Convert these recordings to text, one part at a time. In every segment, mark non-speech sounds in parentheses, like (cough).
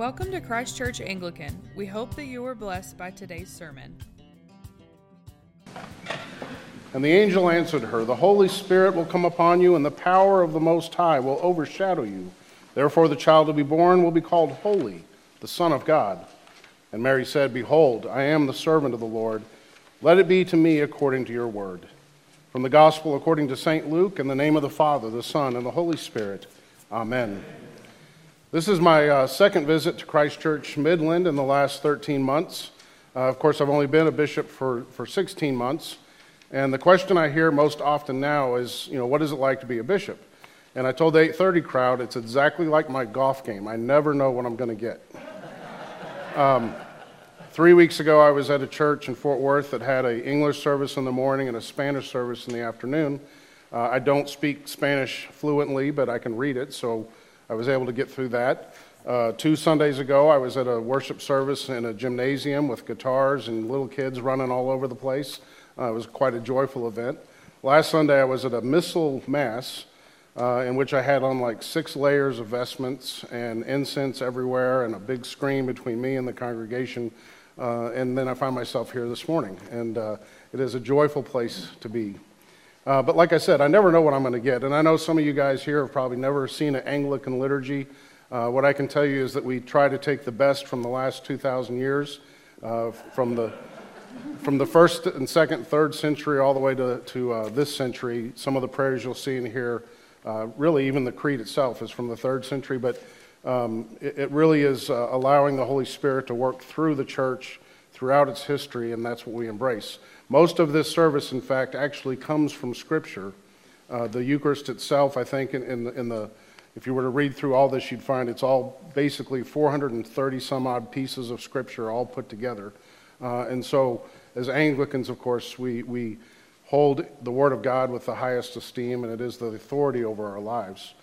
Welcome to Christ Church Anglican. We hope that you were blessed by today's sermon. And the angel answered her, The Holy Spirit will come upon you, and the power of the Most High will overshadow you. Therefore, the child to be born will be called Holy, the Son of God. And Mary said, Behold, I am the servant of the Lord. Let it be to me according to your word. From the Gospel according to St. Luke, in the name of the Father, the Son, and the Holy Spirit. Amen. This is my uh, second visit to Christ Church Midland in the last 13 months. Uh, of course, I've only been a bishop for, for 16 months. And the question I hear most often now is, you know, what is it like to be a bishop? And I told the 830 crowd, it's exactly like my golf game. I never know what I'm going to get. (laughs) Um, three weeks ago, I was at a church in Fort Worth that had an English service in the morning and a Spanish service in the afternoon. Uh, I don't speak Spanish fluently, but I can read it, so I was able to get through that. Uh, two Sundays ago, I was at a worship service in a gymnasium with guitars and little kids running all over the place. Uh, it was quite a joyful event. Last Sunday, I was at a missal mass uh, in which I had on like six layers of vestments and incense everywhere and a big screen between me and the congregation. Uh, and then I find myself here this morning. And uh, it is a joyful place to be. Uh, but like I said, I never know what I'm going to get. And I know some of you guys here have probably never seen an Anglican liturgy. Uh, what I can tell you is that we try to take the best from the last 2,000 years, uh, from the from the first and second, third century all the way to, to uh, this century, some of the prayers you'll see in here, uh, really even the creed itself is from the third century, but um, it, it, really is uh, allowing the Holy Spirit to work through the church throughout its history, and that's what we embrace. Most of this service, in fact, actually comes from Scripture. Uh, the Eucharist itself, I think, in, in, the, in the if you were to read through all this, you'd find it's all basically 430 some odd pieces of Scripture all put together. Uh, and so, as Anglicans, of course, we, we hold the Word of God with the highest esteem, and it is the authority over our lives.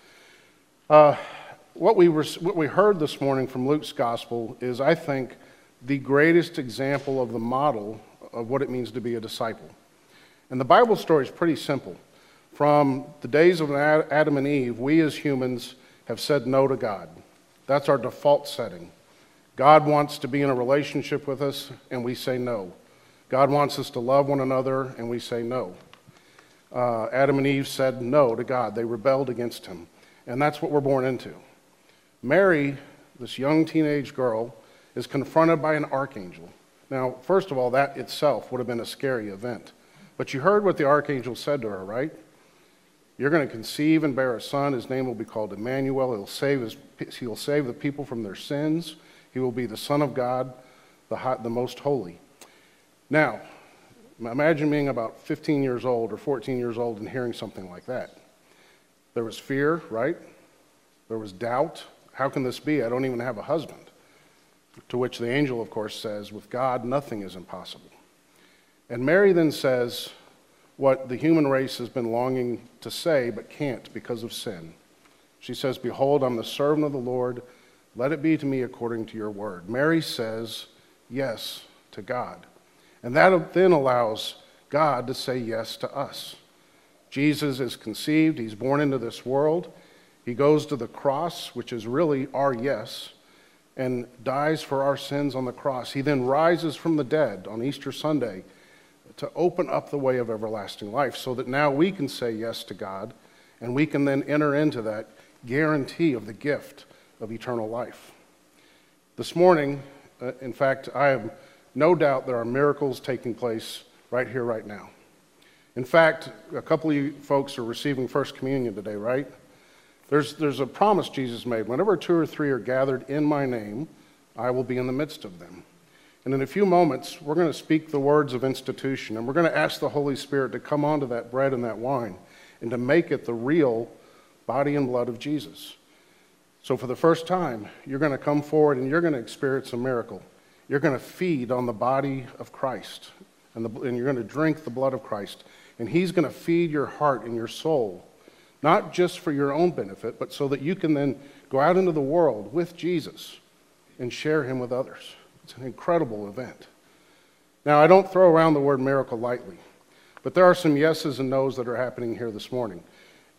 Uh, what, we were, what we heard this morning from Luke's Gospel is, I think, the greatest example of the model of what it means to be a disciple. And the Bible story is pretty simple. From the days of Adam and Eve, we as humans have said no to God. That's our default setting. God wants to be in a relationship with us, and we say no. God wants us to love one another, and we say no. Uh, Adam and Eve said no to God. They rebelled against him. And that's what we're born into. Mary, this young teenage girl, is confronted by an archangel. Now, first of all, that itself would have been a scary event. But you heard what the archangel said to her, right? You're going to conceive and bear a son. His name will be called Emmanuel. He'll save, his, he'll save the people from their sins. He will be the Son of God, the, the most holy. Now, imagine being about 15 years old or 14 years old and hearing something like that. There was fear, right? There was doubt. How can this be? I don't even have a husband. To which the angel, of course, says, With God, nothing is impossible. And Mary then says what the human race has been longing to say but can't because of sin. She says, Behold, I'm the servant of the Lord. Let it be to me according to your word. Mary says yes to God. And that then allows God to say yes to us. Jesus is conceived, he's born into this world. He goes to the cross, which is really our yes, and dies for our sins on the cross. He then rises from the dead on Easter Sunday to open up the way of everlasting life so that now we can say yes to God and we can then enter into that guarantee of the gift of eternal life. This morning, uh, in fact, I have no doubt there are miracles taking place right here, right now. In fact, a couple of you folks are receiving First Communion today, right? There's, there's a promise Jesus made. Whenever two or three are gathered in my name, I will be in the midst of them. And in a few moments, we're going to speak the words of institution, and we're going to ask the Holy Spirit to come onto that bread and that wine and to make it the real body and blood of Jesus. So, for the first time, you're going to come forward and you're going to experience a miracle. You're going to feed on the body of Christ, and, the, and you're going to drink the blood of Christ. And He's going to feed your heart and your soul, not just for your own benefit, but so that you can then go out into the world with Jesus and share Him with others. It's an incredible event. Now, I don't throw around the word miracle lightly, but there are some yeses and nos that are happening here this morning.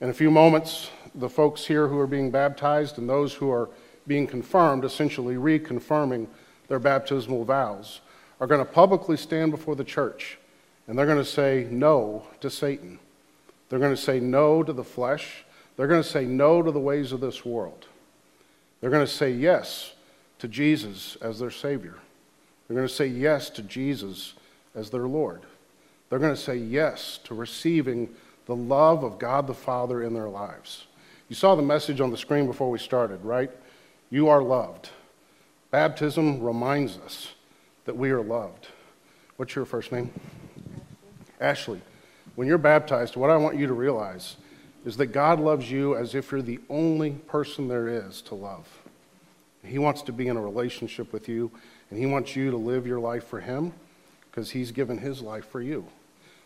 In a few moments, the folks here who are being baptized and those who are being confirmed, essentially reconfirming their baptismal vows, are going to publicly stand before the church and they're going to say no to Satan. They're going to say no to the flesh. They're going to say no to the ways of this world. They're going to say yes to Jesus as their Savior. They're going to say yes to Jesus as their Lord. They're going to say yes to receiving the love of God the Father in their lives. You saw the message on the screen before we started, right? You are loved. Baptism reminds us that we are loved. What's your first name? Ashley. When you're baptized, what I want you to realize is that God loves you as if you're the only person there is to love. He wants to be in a relationship with you, and He wants you to live your life for Him because He's given His life for you.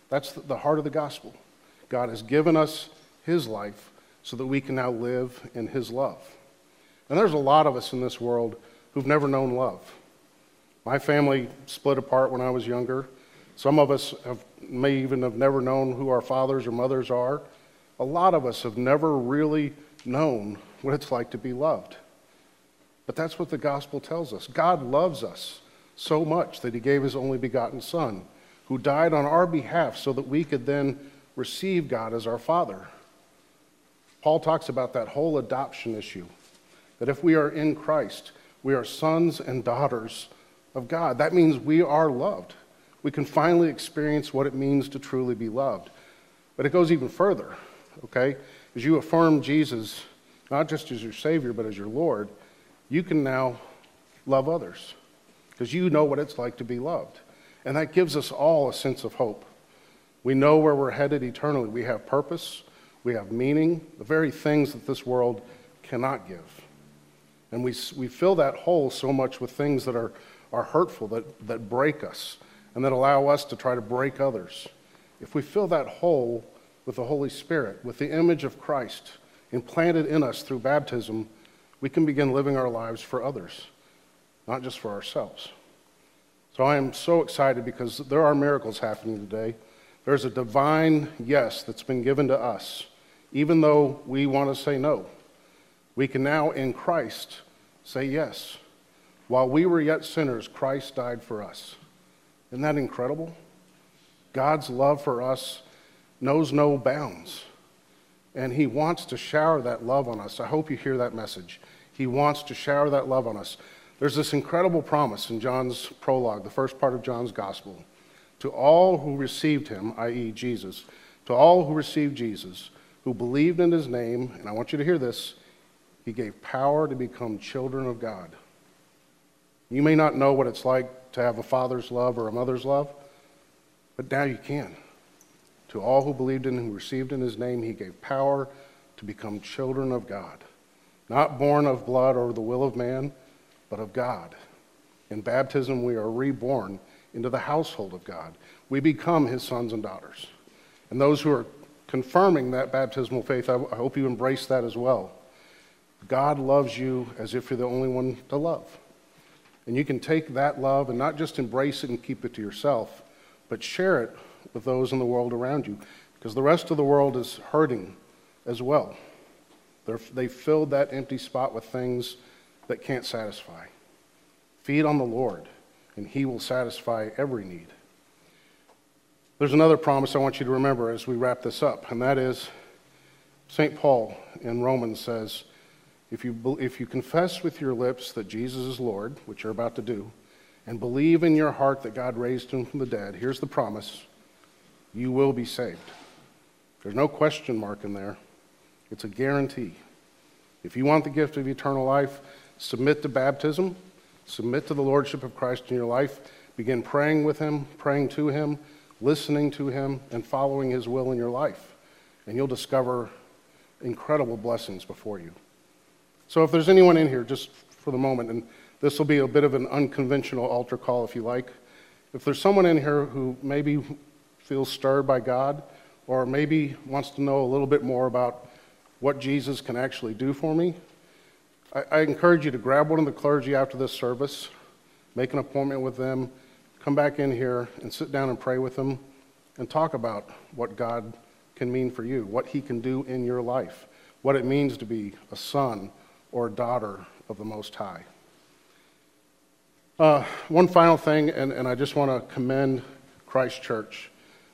That's the heart of the gospel. God has given us His life so that we can now live in His love. And there's a lot of us in this world who've never known love. My family split apart when I was younger. Some of us have, may even have never known who our fathers or mothers are. A lot of us have never really known what it's like to be loved. But that's what the gospel tells us. God loves us so much that he gave his only begotten Son, who died on our behalf so that we could then receive God as our Father. Paul talks about that whole adoption issue that if we are in Christ, we are sons and daughters of God. That means we are loved. We can finally experience what it means to truly be loved. But it goes even further, okay? As you affirm Jesus, not just as your Savior, but as your Lord, you can now love others because you know what it's like to be loved. And that gives us all a sense of hope. We know where we're headed eternally. We have purpose, we have meaning, the very things that this world cannot give. And we, we fill that hole so much with things that are, are hurtful, that, that break us, and that allow us to try to break others. If we fill that hole with the Holy Spirit, with the image of Christ implanted in us through baptism, we can begin living our lives for others, not just for ourselves. So I am so excited because there are miracles happening today. There's a divine yes that's been given to us, even though we want to say no. We can now, in Christ, say yes. While we were yet sinners, Christ died for us. Isn't that incredible? God's love for us knows no bounds. And He wants to shower that love on us. I hope you hear that message. He wants to shower that love on us. There's this incredible promise in John's prologue, the first part of John's gospel. To all who received him, i.e., Jesus, to all who received Jesus, who believed in his name, and I want you to hear this, he gave power to become children of God. You may not know what it's like to have a father's love or a mother's love, but now you can. To all who believed in him, who received in his name, he gave power to become children of God not born of blood or the will of man, but of God. In baptism, we are reborn into the household of God. We become his sons and daughters. And those who are confirming that baptismal faith, I hope you embrace that as well. God loves you as if you're the only one to love. And you can take that love and not just embrace it and keep it to yourself, but share it with those in the world around you, because the rest of the world is hurting as well. They filled that empty spot with things that can't satisfy. Feed on the Lord, and He will satisfy every need. There's another promise I want you to remember as we wrap this up, and that is St. Paul in Romans says, if you, if you confess with your lips that Jesus is Lord, which you're about to do, and believe in your heart that God raised him from the dead, here's the promise you will be saved. There's no question mark in there. It's a guarantee. If you want the gift of eternal life, submit to baptism, submit to the Lordship of Christ in your life, begin praying with Him, praying to Him, listening to Him, and following His will in your life. And you'll discover incredible blessings before you. So if there's anyone in here, just for the moment, and this will be a bit of an unconventional altar call if you like. If there's someone in here who maybe feels stirred by God, or maybe wants to know a little bit more about what Jesus can actually do for me, I, I encourage you to grab one of the clergy after this service, make an appointment with them, come back in here and sit down and pray with them and talk about what God can mean for you, what He can do in your life, what it means to be a son or daughter of the Most High. Uh, one final thing, and, and I just want to commend Christ Church.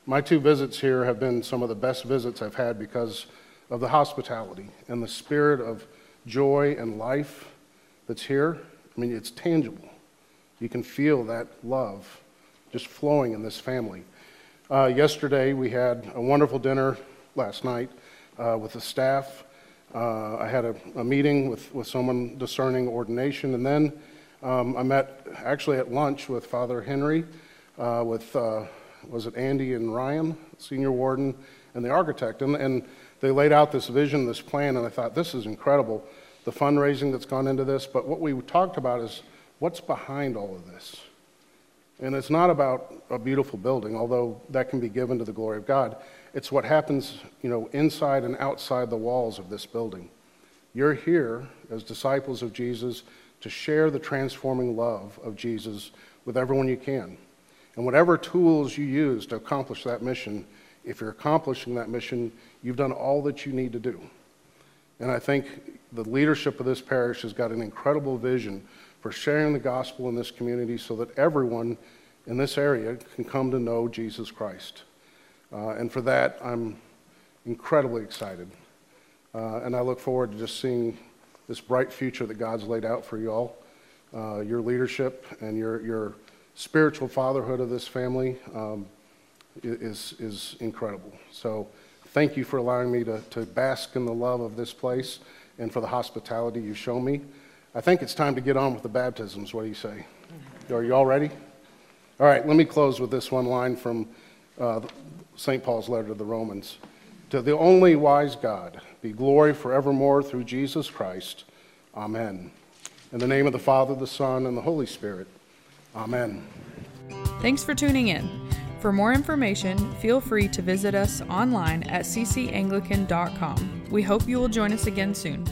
My two visits here have been some of the best visits I've had because of the hospitality and the spirit of joy and life that's here. I mean, it's tangible. You can feel that love just flowing in this family. Uh, yesterday, we had a wonderful dinner last night uh, with the staff. Uh, I had a, a, meeting with, with someone discerning ordination, and then um, I met actually at lunch with Father Henry, uh, with, uh, was it Andy and Ryan, senior warden, and the architect. And, and they laid out this vision, this plan, and I thought, this is incredible, the fundraising that's gone into this. But what we talked about is what's behind all of this. And it's not about a beautiful building, although that can be given to the glory of God. It's what happens, you know, inside and outside the walls of this building. You're here as disciples of Jesus to share the transforming love of Jesus with everyone you can. And whatever tools you use to accomplish that mission, if you're accomplishing that mission, you've done all that you need to do. And I think the leadership of this parish has got an incredible vision for sharing the gospel in this community so that everyone in this area can come to know Jesus Christ. Uh, and for that, I'm incredibly excited. Uh, and I look forward to just seeing this bright future that God's laid out for you all. Uh, your leadership and your, your spiritual fatherhood of this family um, is, is incredible. So thank you for allowing me to, to bask in the love of this place and for the hospitality you show me. I think it's time to get on with the baptisms. What do you say? Are you all ready? All right, let me close with this one line from uh, St. Paul's letter to the Romans. To the only wise God be glory forevermore through Jesus Christ. Amen. In the name of the Father, the Son, and the Holy Spirit. Amen. Thanks for tuning in. For more information, feel free to visit us online at ccanglican.com. We hope you will join us again soon.